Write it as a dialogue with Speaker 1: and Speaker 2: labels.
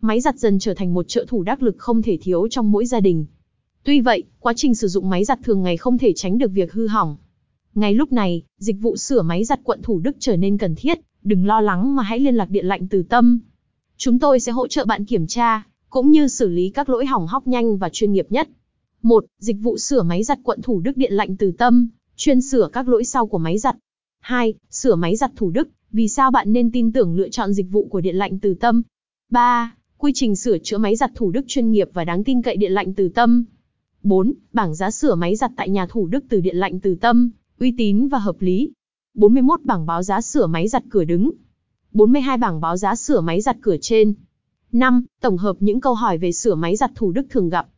Speaker 1: Máy giặt dần trở thành một trợ thủ đắc lực không thể thiếu trong mỗi gia đình. Tuy vậy, quá trình sử dụng máy giặt thường ngày không thể tránh được việc hư hỏng. Ngay lúc này, dịch vụ sửa máy giặt quận Thủ Đức trở nên cần thiết, đừng lo lắng mà hãy liên lạc điện lạnh từ tâm. Chúng tôi sẽ hỗ trợ bạn kiểm tra, cũng như xử lý các lỗi hỏng hóc nhanh và chuyên nghiệp nhất. 1. Dịch vụ sửa máy giặt quận Thủ Đức điện lạnh từ tâm, chuyên sửa các lỗi sau của máy giặt. 2. Sửa máy giặt Thủ Đức, vì sao bạn nên tin tưởng lựa chọn dịch vụ của điện lạnh từ tâm? 3. Quy trình sửa chữa máy giặt Thủ Đức chuyên nghiệp và đáng tin cậy điện lạnh từ tâm. 4. Bảng giá sửa máy giặt tại nhà Thủ Đức từ điện lạnh từ tâm, uy tín và hợp lý. 41 bảng báo giá sửa máy giặt cửa đứng. 42 bảng báo giá sửa máy giặt cửa trên. 5. Tổng hợp những câu hỏi về sửa máy giặt Thủ Đức thường gặp.